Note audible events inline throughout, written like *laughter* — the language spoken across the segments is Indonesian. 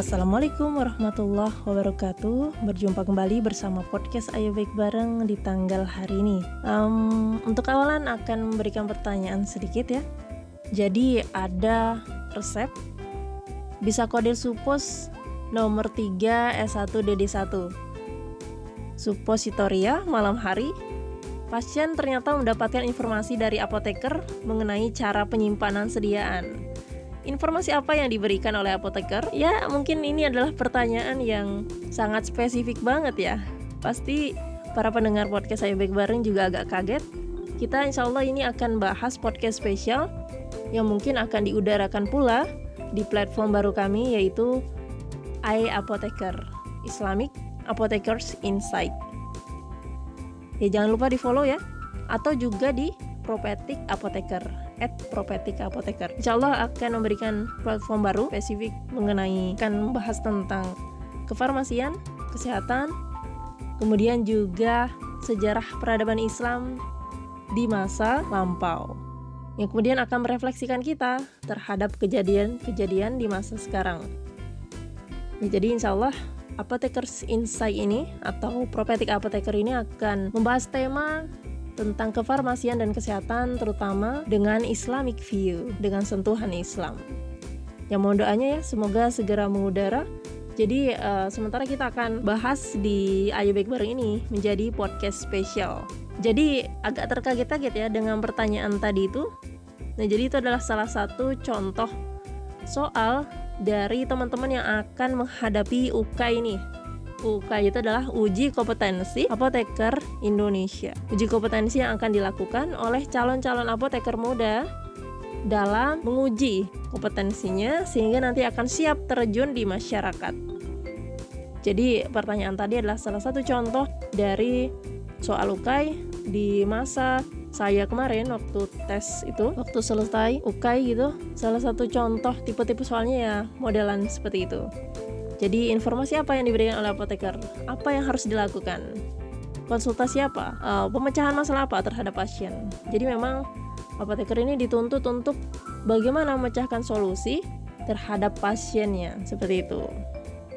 Assalamualaikum warahmatullahi wabarakatuh. Berjumpa kembali bersama podcast Ayo Baik Bareng di tanggal hari ini. Um, Untuk awalan akan memberikan pertanyaan sedikit ya. Jadi ada resep. Bisa kode supos nomor 3 S1 DD1 Suppositoria malam hari. Pasien ternyata mendapatkan informasi dari apoteker mengenai cara penyimpanan sediaan Informasi apa yang diberikan oleh apoteker? Ya, mungkin ini adalah pertanyaan yang sangat spesifik banget ya. Pasti para pendengar podcast saya baik bareng juga agak kaget. Kita insya Allah ini akan bahas podcast spesial yang mungkin akan diudarakan pula di platform baru kami yaitu I Apoteker Islamic Apotekers Insight. Ya jangan lupa di follow ya atau juga di Propetik Apoteker at Propetik Apoteker. Insya Allah akan memberikan platform baru spesifik mengenai akan membahas tentang kefarmasian, kesehatan, kemudian juga sejarah peradaban Islam di masa lampau yang kemudian akan merefleksikan kita terhadap kejadian-kejadian di masa sekarang. Ya, jadi insya Allah Apotekers Insight ini atau Propetik Apoteker ini akan membahas tema tentang kefarmasian dan kesehatan terutama dengan Islamic view, dengan sentuhan Islam. Ya mohon doanya ya, semoga segera mengudara. Jadi uh, sementara kita akan bahas di Ayo Baik Bareng ini menjadi podcast spesial. Jadi agak terkaget-kaget ya dengan pertanyaan tadi itu. Nah jadi itu adalah salah satu contoh soal dari teman-teman yang akan menghadapi UK ini UK itu adalah uji kompetensi apoteker Indonesia. Uji kompetensi yang akan dilakukan oleh calon-calon apoteker muda dalam menguji kompetensinya sehingga nanti akan siap terjun di masyarakat. Jadi pertanyaan tadi adalah salah satu contoh dari soal UKAI di masa saya kemarin waktu tes itu waktu selesai UKAI gitu salah satu contoh tipe-tipe soalnya ya modelan seperti itu jadi informasi apa yang diberikan oleh apoteker? Apa yang harus dilakukan? Konsultasi apa? Uh, pemecahan masalah apa terhadap pasien? Jadi memang apoteker ini dituntut untuk bagaimana memecahkan solusi terhadap pasiennya seperti itu.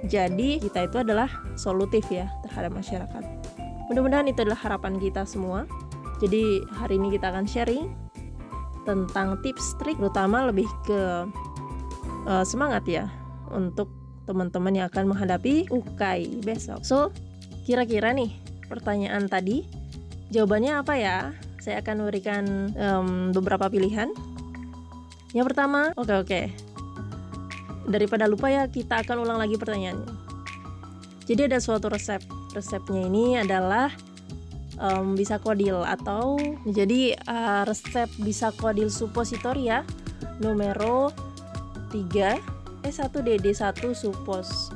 Jadi kita itu adalah solutif ya terhadap masyarakat. Mudah-mudahan itu adalah harapan kita semua. Jadi hari ini kita akan sharing tentang tips trik terutama lebih ke uh, semangat ya untuk teman-teman yang akan menghadapi UKAI besok. So, kira-kira nih pertanyaan tadi jawabannya apa ya? Saya akan memberikan um, beberapa pilihan. Yang pertama, oke okay, oke. Okay. Daripada lupa ya, kita akan ulang lagi pertanyaannya. Jadi ada suatu resep. Resepnya ini adalah um, bisa kodil atau jadi uh, resep bisa kodil suppositoria numero 3 S1DD1 Supos.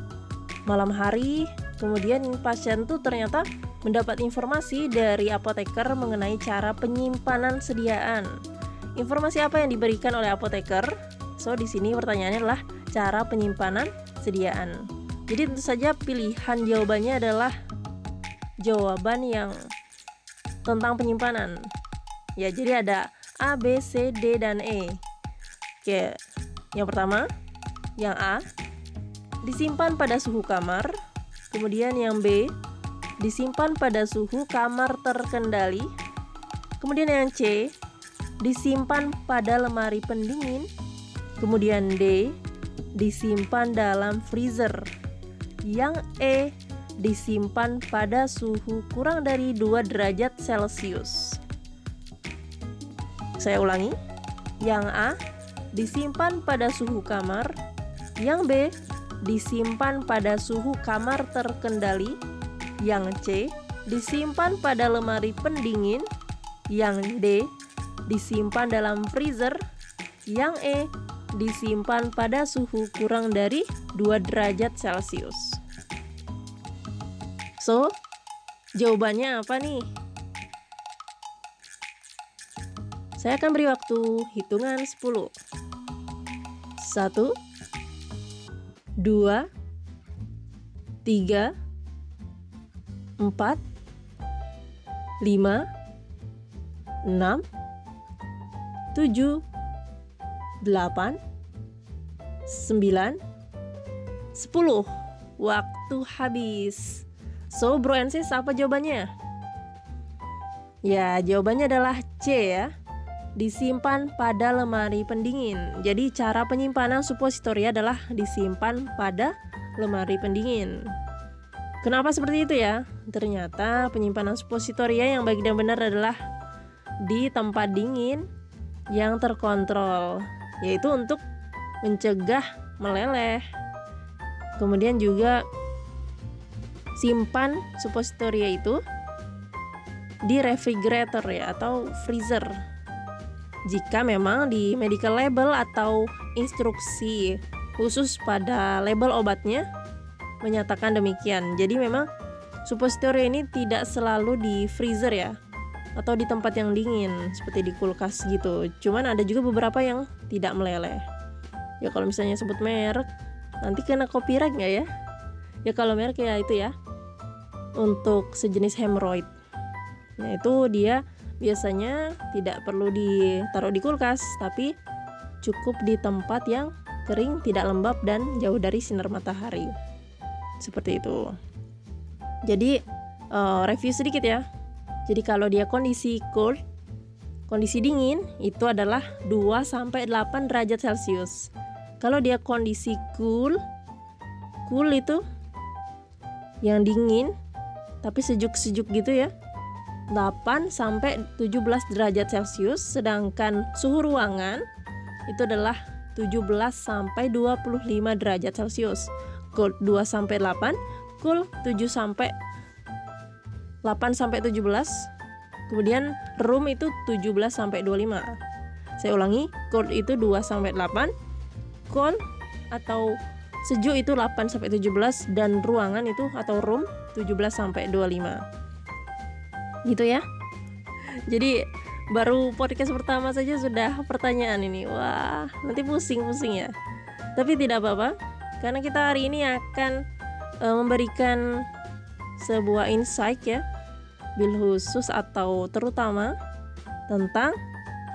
Malam hari, kemudian pasien tuh ternyata mendapat informasi dari apoteker mengenai cara penyimpanan sediaan. Informasi apa yang diberikan oleh apoteker? So, di sini pertanyaannya adalah cara penyimpanan sediaan. Jadi tentu saja pilihan jawabannya adalah jawaban yang tentang penyimpanan. Ya, jadi ada A, B, C, D, dan E. Oke, yang pertama, yang A disimpan pada suhu kamar, kemudian yang B disimpan pada suhu kamar terkendali, kemudian yang C disimpan pada lemari pendingin, kemudian D disimpan dalam freezer, yang E disimpan pada suhu kurang dari 2 derajat Celcius. Saya ulangi, yang A disimpan pada suhu kamar, yang B disimpan pada suhu kamar terkendali. Yang C disimpan pada lemari pendingin. Yang D disimpan dalam freezer. Yang E disimpan pada suhu kurang dari 2 derajat Celcius. So, jawabannya apa nih? Saya akan beri waktu hitungan 10. 1 dua, tiga, empat, lima, enam, tujuh, delapan, sembilan, 10 Waktu habis. So bro and sis apa jawabannya? Ya jawabannya adalah C ya Disimpan pada lemari pendingin Jadi cara penyimpanan suppositori adalah disimpan pada lemari pendingin Kenapa seperti itu ya? Ternyata penyimpanan suppositoria yang baik dan benar adalah di tempat dingin yang terkontrol, yaitu untuk mencegah meleleh. Kemudian juga simpan suppositoria itu di refrigerator ya atau freezer. Jika memang di medical label atau instruksi khusus pada label obatnya menyatakan demikian. Jadi memang suppositoria ini tidak selalu di freezer ya atau di tempat yang dingin seperti di kulkas gitu. Cuman ada juga beberapa yang tidak meleleh. Ya kalau misalnya sebut merek nanti kena copyright nggak ya? Ya kalau merek ya itu ya untuk sejenis hemorrhoid. Nah itu dia biasanya tidak perlu ditaruh di kulkas tapi cukup di tempat yang kering, tidak lembab dan jauh dari sinar matahari. Seperti itu. Jadi uh, review sedikit ya jadi kalau dia kondisi cold, kondisi dingin itu adalah 2 sampai 8 derajat Celcius. Kalau dia kondisi cool, cool itu yang dingin tapi sejuk-sejuk gitu ya. 8 sampai 17 derajat Celcius sedangkan suhu ruangan itu adalah 17 sampai 25 derajat Celcius. Cold 2 sampai 8, cool 7 sampai 8 sampai 17. Kemudian room itu 17 sampai 25. Saya ulangi, cold itu 2 sampai 8. Cold atau sejuk itu 8 sampai 17 dan ruangan itu atau room 17 sampai 25. Gitu ya. Jadi baru podcast pertama saja sudah pertanyaan ini. Wah, nanti pusing-pusing ya. Tapi tidak apa-apa karena kita hari ini akan uh, memberikan sebuah insight ya bil khusus atau terutama tentang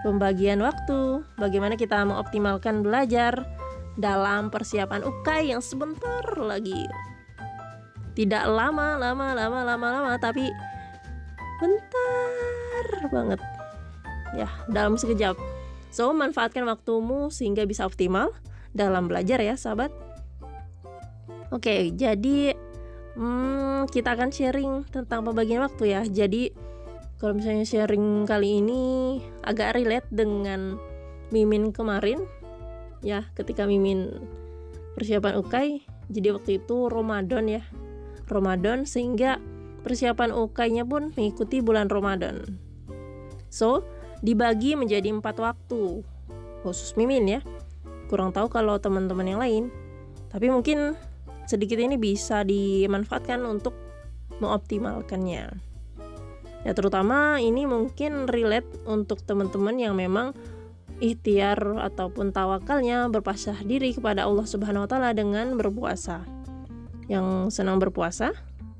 pembagian waktu, bagaimana kita mengoptimalkan belajar dalam persiapan UKAI yang sebentar lagi. Tidak lama, lama, lama, lama, lama, tapi bentar banget. Ya, dalam sekejap. So, manfaatkan waktumu sehingga bisa optimal dalam belajar ya, sahabat. Oke, jadi Hmm, kita akan sharing tentang pembagian waktu ya. Jadi kalau misalnya sharing kali ini agak relate dengan Mimin kemarin ya, ketika Mimin persiapan UKAI. Jadi waktu itu Ramadan ya. Ramadan sehingga persiapan UKAI-nya pun mengikuti bulan Ramadan. So, dibagi menjadi empat waktu. Khusus Mimin ya. Kurang tahu kalau teman-teman yang lain. Tapi mungkin sedikit ini bisa dimanfaatkan untuk mengoptimalkannya. Ya terutama ini mungkin relate untuk teman-teman yang memang ikhtiar ataupun tawakalnya berpasrah diri kepada Allah Subhanahu wa taala dengan berpuasa. Yang senang berpuasa,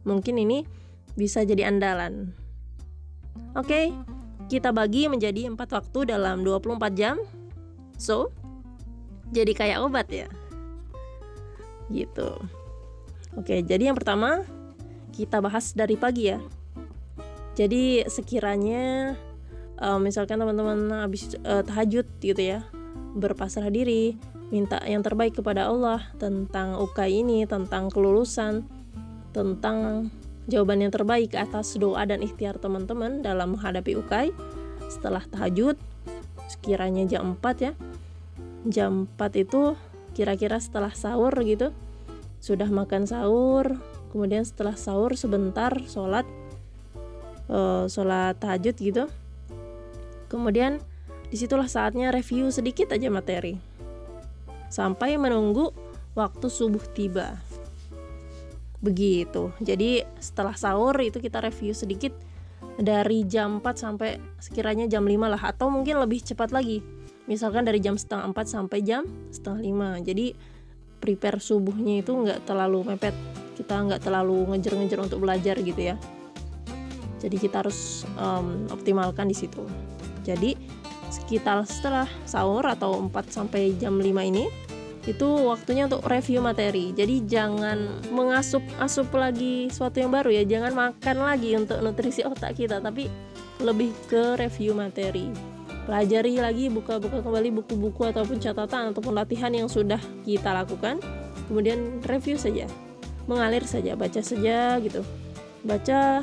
mungkin ini bisa jadi andalan. Oke, kita bagi menjadi empat waktu dalam 24 jam. So, jadi kayak obat ya gitu oke jadi yang pertama kita bahas dari pagi ya jadi sekiranya uh, misalkan teman-teman habis uh, tahajud gitu ya berpasrah diri minta yang terbaik kepada Allah tentang UK ini tentang kelulusan tentang jawaban yang terbaik atas doa dan ikhtiar teman-teman dalam menghadapi UKAI setelah tahajud sekiranya jam 4 ya. Jam 4 itu kira-kira setelah sahur gitu. Sudah makan sahur kemudian setelah sahur sebentar sholat uh, sholat tahajud gitu. Kemudian di situlah saatnya review sedikit aja materi. Sampai menunggu waktu subuh tiba begitu. Jadi setelah sahur itu kita review sedikit dari jam 4 sampai sekiranya jam 5 lah atau mungkin lebih cepat lagi. Misalkan dari jam setengah 4 sampai jam setengah 5 jadi prepare subuhnya itu nggak terlalu mepet. Kita nggak terlalu ngejar-ngejar untuk belajar gitu ya. Jadi kita harus um, optimalkan di situ. Jadi sekitar setelah sahur atau 4 sampai jam 5 ini itu waktunya untuk review materi. Jadi jangan mengasup asup lagi sesuatu yang baru ya. Jangan makan lagi untuk nutrisi otak kita, tapi lebih ke review materi. Pelajari lagi, buka-buka kembali buku-buku ataupun catatan ataupun latihan yang sudah kita lakukan. Kemudian review saja. Mengalir saja, baca saja gitu. Baca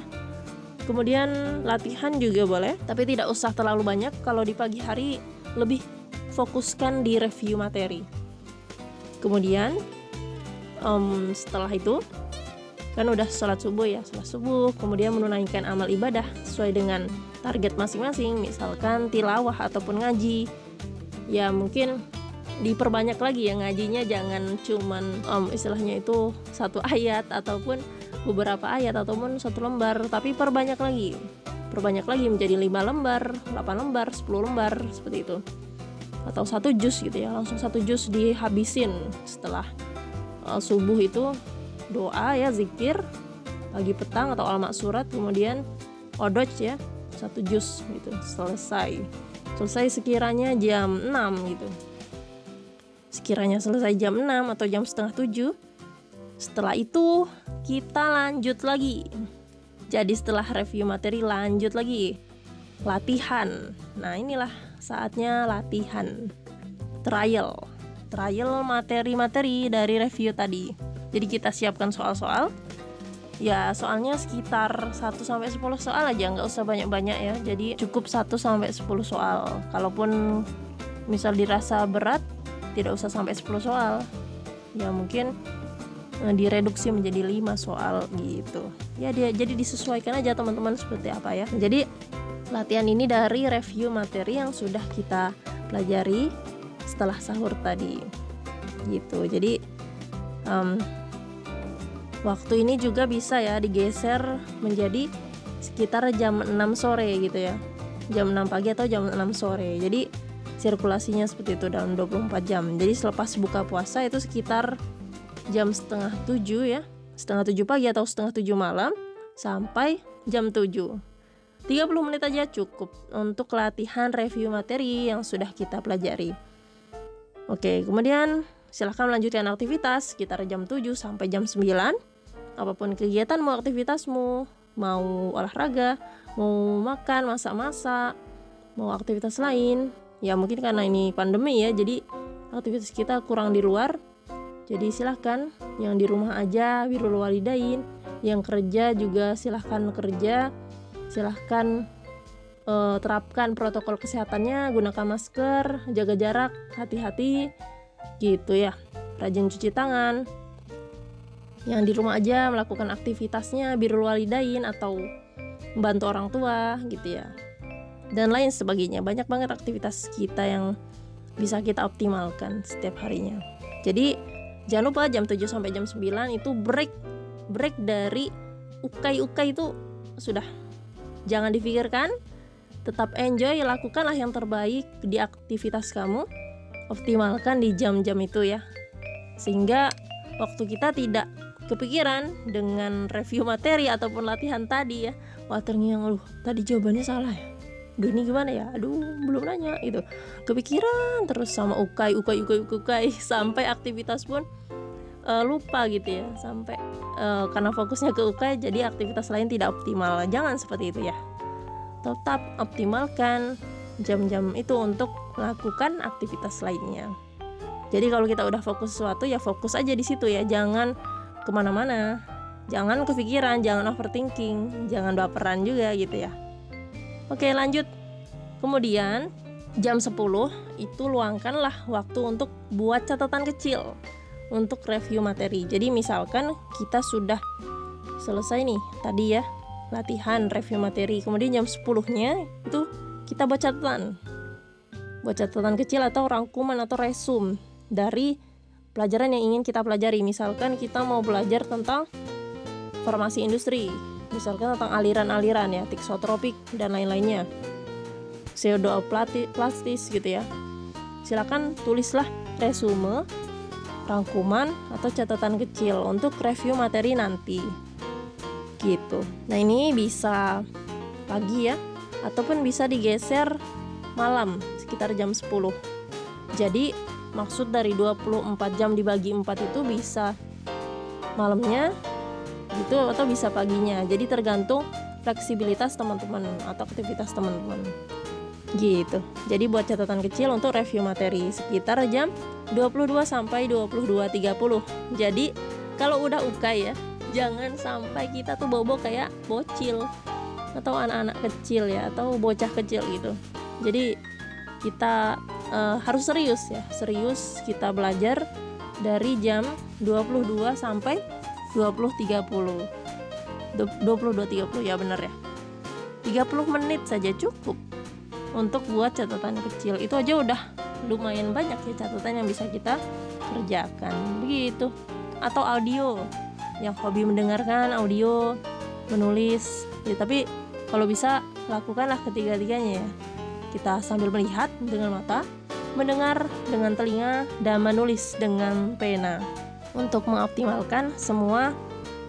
Kemudian latihan juga boleh, tapi tidak usah terlalu banyak. Kalau di pagi hari lebih fokuskan di review materi kemudian um, setelah itu kan udah sholat subuh ya sholat subuh kemudian menunaikan amal ibadah sesuai dengan target masing-masing misalkan tilawah ataupun ngaji. Ya mungkin diperbanyak lagi ya ngajinya jangan cuman um, istilahnya itu satu ayat ataupun beberapa ayat ataupun satu lembar tapi perbanyak lagi. Perbanyak lagi menjadi lima lembar 8 lembar 10 lembar seperti itu atau satu jus gitu ya langsung satu jus dihabisin. Setelah uh, subuh itu doa ya zikir pagi petang atau al surat kemudian odoj ya satu jus gitu selesai. Selesai sekiranya jam 6 gitu. Sekiranya selesai jam 6 atau jam setengah 7 setelah itu kita lanjut lagi. Jadi setelah review materi lanjut lagi. Latihan. Nah inilah saatnya latihan. Trial. Trial materi-materi dari review tadi. Jadi kita siapkan soal-soal. Ya soalnya sekitar 1 sampai 10 soal aja nggak usah banyak-banyak ya. Jadi cukup 1 sampai 10 soal. Kalaupun misal dirasa berat tidak usah sampai 10 soal. Ya mungkin eh, direduksi menjadi 5 soal gitu. Ya dia jadi disesuaikan aja teman-teman seperti apa ya. Jadi latihan ini dari review materi yang sudah kita pelajari setelah sahur tadi. Gitu. Jadi um, waktu ini juga bisa ya digeser menjadi sekitar jam 6 sore gitu ya. Jam 6 pagi atau jam 6 sore. Jadi sirkulasinya seperti itu dalam 24 jam. Jadi selepas buka puasa itu sekitar jam setengah 7 ya. Setengah 7 pagi atau setengah 7 malam sampai jam 7 30 menit aja cukup untuk latihan review materi yang sudah kita pelajari. Oke, kemudian silahkan melanjutkan aktivitas sekitar jam 7 sampai jam 9. Apa pun kegiatanmu, aktivitasmu, mau olahraga, mau makan, masak-masak, mau aktivitas lain. Ya mungkin karena ini pandemi ya, jadi aktivitas kita kurang di luar. Jadi silahkan yang di rumah aja, birul walidain, yang kerja juga silahkan kerja silahkan uh, terapkan protokol kesehatannya gunakan masker jaga jarak hati-hati gitu ya. Rajin cuci tangan. Yang di rumah aja melakukan aktivitasnya birul walidain atau membantu orang tua gitu ya. Dan lain sebagainya. Banyak banget aktivitas kita yang bisa kita optimalkan setiap harinya. Jadi jangan lupa jam 7 sampai jam 9 itu break. Break dari ukai-ukai itu sudah Jangan difikirkan, tetap enjoy, lakukanlah yang terbaik di aktivitas kamu. Optimalkan di jam-jam itu ya. Sehingga waktu kita tidak kepikiran dengan review materi ataupun latihan tadi ya. Wah ternyata lu tadi jawabannya salah ya. Duh ini gimana ya? Aduh belum nanya itu. Kepikiran terus sama ukai ukai ukai, ukai sampai aktivitas pun uh, lupa gitu ya sampai uh, karena fokusnya ke UKAI jadi aktivitas lain tidak optimal. Jangan seperti itu ya. Tetap optimalkan jam-jam itu untuk melakukan aktivitas lainnya. Jadi kalau kita udah fokus sesuatu ya fokus aja di situ ya. Jangan ke mana-mana. Jangan kepikiran jangan overthinking jangan baperan juga gitu ya. Oke lanjut. Kemudian jam 10 itu luangkanlah waktu untuk buat catatan kecil untuk review materi. Jadi misalkan kita sudah selesai nih tadi ya latihan review materi. Kemudian jam 10-nya itu kita buat catatan. Buat catatan kecil atau rangkuman atau resum dari pelajaran yang ingin kita pelajari. Misalkan kita mau belajar tentang farmasi industri, misalkan tentang aliran-aliran ya, tiksotropik dan lain-lainnya. Pseudoplastis gitu ya. Silakan tulislah resume rangkuman atau catatan kecil untuk review materi nanti. Gitu. Nah, ini bisa pagi ya ataupun bisa digeser malam sekitar jam 10. Jadi maksud dari 24 jam dibagi 4 itu bisa malamnya gitu atau bisa paginya jadi tergantung fleksibilitas teman-teman atau aktivitas teman-teman gitu. Jadi buat catatan kecil untuk review materi sekitar jam 22 sampai 22.30 jadi kalau udah UKAI ya jangan sampai kita tuh bobo kayak bocil atau anak-anak kecil ya atau bocah kecil gitu. Jadi kita uh, harus serius ya. Serius kita belajar dari jam 22 sampai 20.30 22.30 ya bener ya. 30 menit saja cukup untuk buat catatan kecil. Itu aja udah lumayan banyak ya catatan yang bisa kita kerjakan. Begitu. Atau audio. Yang hobi mendengarkan audio menulis. Ya, tapi kalau bisa lakukanlah ketiga-tiganya ya. Kita sambil melihat dengan mata mendengar dengan telinga dan menulis dengan pena. Untuk mengoptimalkan semua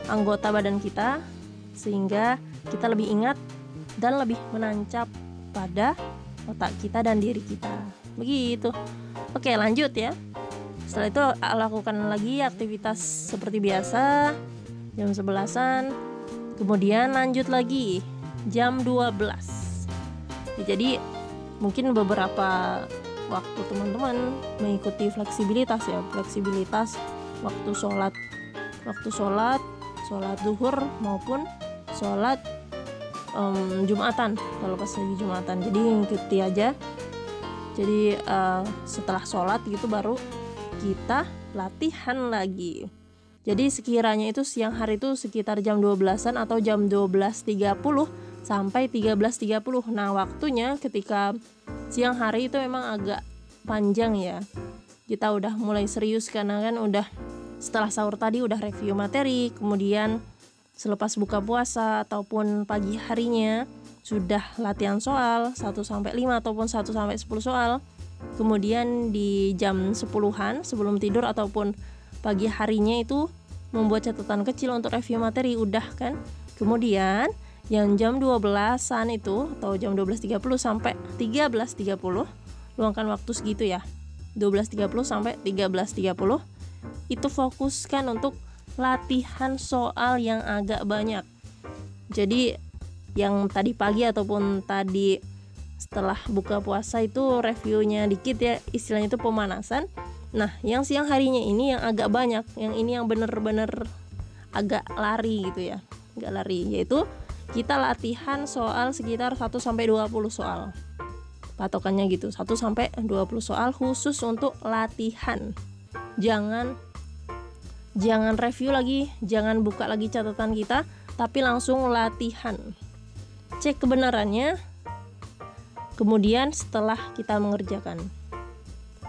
anggota badan kita sehingga kita lebih ingat dan lebih menancap pada otak kita dan diri kita. Begitu. Oke lanjut ya. Setelah itu lakukan lagi aktivitas seperti biasa jam 11an kemudian lanjut lagi jam 12 ya, jadi mungkin beberapa waktu teman-teman mengikuti fleksibilitas ya. Fleksibilitas waktu sholat. Waktu sholat sholat duhur maupun sholat um, jumatan. Kalau pas lagi jumatan. Jadi ngikuti aja. Jadi uh, setelah sholat gitu baru kita latihan lagi. Jadi sekiranya itu siang hari itu sekitar jam 12-an atau jam 12.30 sampai 13.30 nah waktunya ketika siang hari itu memang agak panjang ya. Kita udah mulai serius karena kan udah setelah sahur tadi udah review materi kemudian selepas buka puasa ataupun pagi harinya sudah latihan soal 1 sampai 5 ataupun 1 sampai 10 soal. Kemudian di jam 10-an sebelum tidur ataupun pagi harinya itu membuat catatan kecil untuk review materi udah kan? Kemudian yang jam 12-an itu atau jam 12.30 sampai 13.30 luangkan waktu segitu ya. 12.30 sampai 13.30 itu fokuskan untuk latihan soal yang agak banyak jadi yang tadi pagi ataupun tadi setelah buka puasa itu reviewnya dikit ya istilahnya itu pemanasan nah yang siang harinya ini yang agak banyak yang ini yang bener-bener agak lari gitu ya agak lari yaitu kita latihan soal sekitar 1 sampai 20 soal. Patokannya gitu, 1 sampai 20 soal khusus untuk latihan. Jangan jangan review lagi, jangan buka lagi catatan kita, tapi langsung latihan. Cek kebenarannya. Kemudian setelah kita mengerjakan.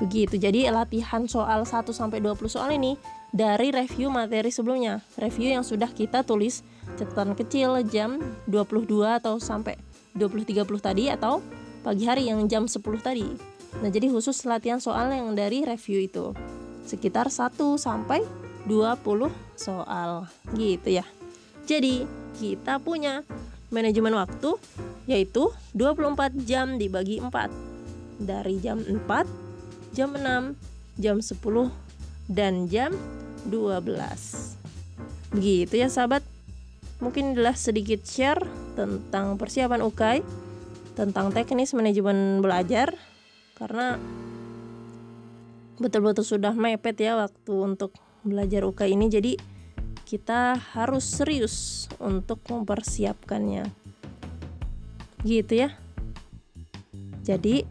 Begitu. Jadi latihan soal 1 sampai 20 soal ini dari review materi sebelumnya, review yang sudah kita tulis catatan kecil jam 22 atau sampai 20.30 tadi atau pagi hari yang jam 10 tadi. Nah, jadi khusus latihan soal yang dari review itu sekitar 1 sampai 20 soal gitu ya. Jadi, kita punya manajemen waktu yaitu 24 jam dibagi 4. Dari jam 4, jam 6, jam 10 dan jam 12. Begitu ya sahabat mungkin adalah sedikit share tentang persiapan UKAI tentang teknis manajemen belajar karena betul-betul sudah mepet ya waktu untuk belajar UKAI ini jadi kita harus serius untuk mempersiapkannya. Gitu ya. Jadi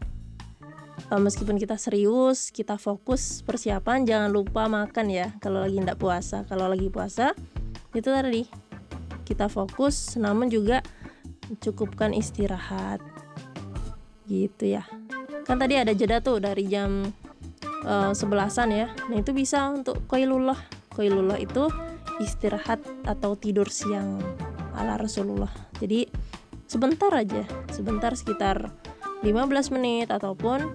eh, meskipun kita serius kita fokus persiapan jangan lupa makan ya kalau lagi tidak puasa. Kalau lagi puasa itu tadi kita fokus namun juga cukupkan istirahat. Gitu ya. Kan tadi ada jeda tuh dari jam uh, sebelasan ya. Nah itu bisa untuk koilullah koilullah itu istirahat atau tidur siang ala Rasulullah. Jadi sebentar aja. Sebentar sekitar 15 menit ataupun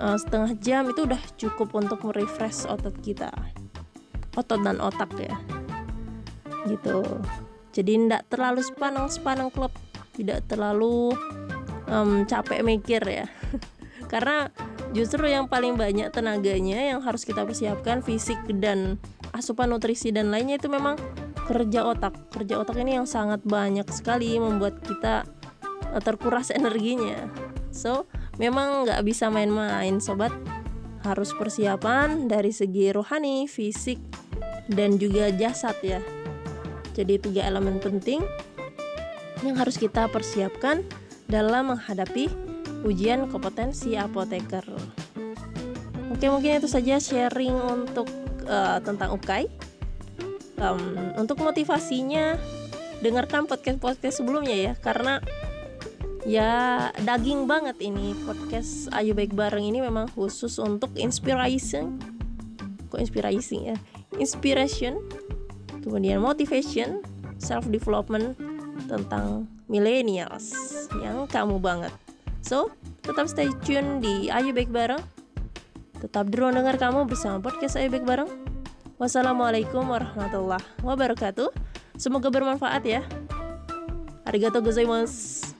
uh, setengah jam itu udah cukup untuk merefresh otot kita. Otot dan otak ya. Gitu. Jadi tidak terlalu sepanang sepanang klub. Tidak terlalu um, capek mikir ya. *laughs* Karena justru yang paling banyak tenaganya yang harus kita persiapkan fisik dan asupan nutrisi dan lainnya itu memang kerja otak. Kerja otak ini yang sangat banyak sekali membuat kita eh, terkuras *laughs* energinya. So memang nggak bisa main-main sobat. Harus persiapan dari segi rohani fisik dan juga jasad ya. Jadi tiga elemen penting yang harus kita persiapkan dalam menghadapi ujian kompetensi apoteker. Oke, mungkin itu saja sharing untuk uh, tentang UKAI. Um, untuk motivasinya dengarkan podcast-podcast sebelumnya ya karena ya daging banget ini podcast Ayu Baik Bareng ini memang khusus untuk inspiration kok inspiration ya inspiration kemudian motivation self development tentang millennials yang kamu banget so tetap stay tune di Ayu Baik Bareng. Tetap drone dengar kamu bersama podcast Ayu Baik Bareng. Wassalamualaikum warahmatullahi wabarakatuh. Semoga bermanfaat ya. Arigatou gozaimasu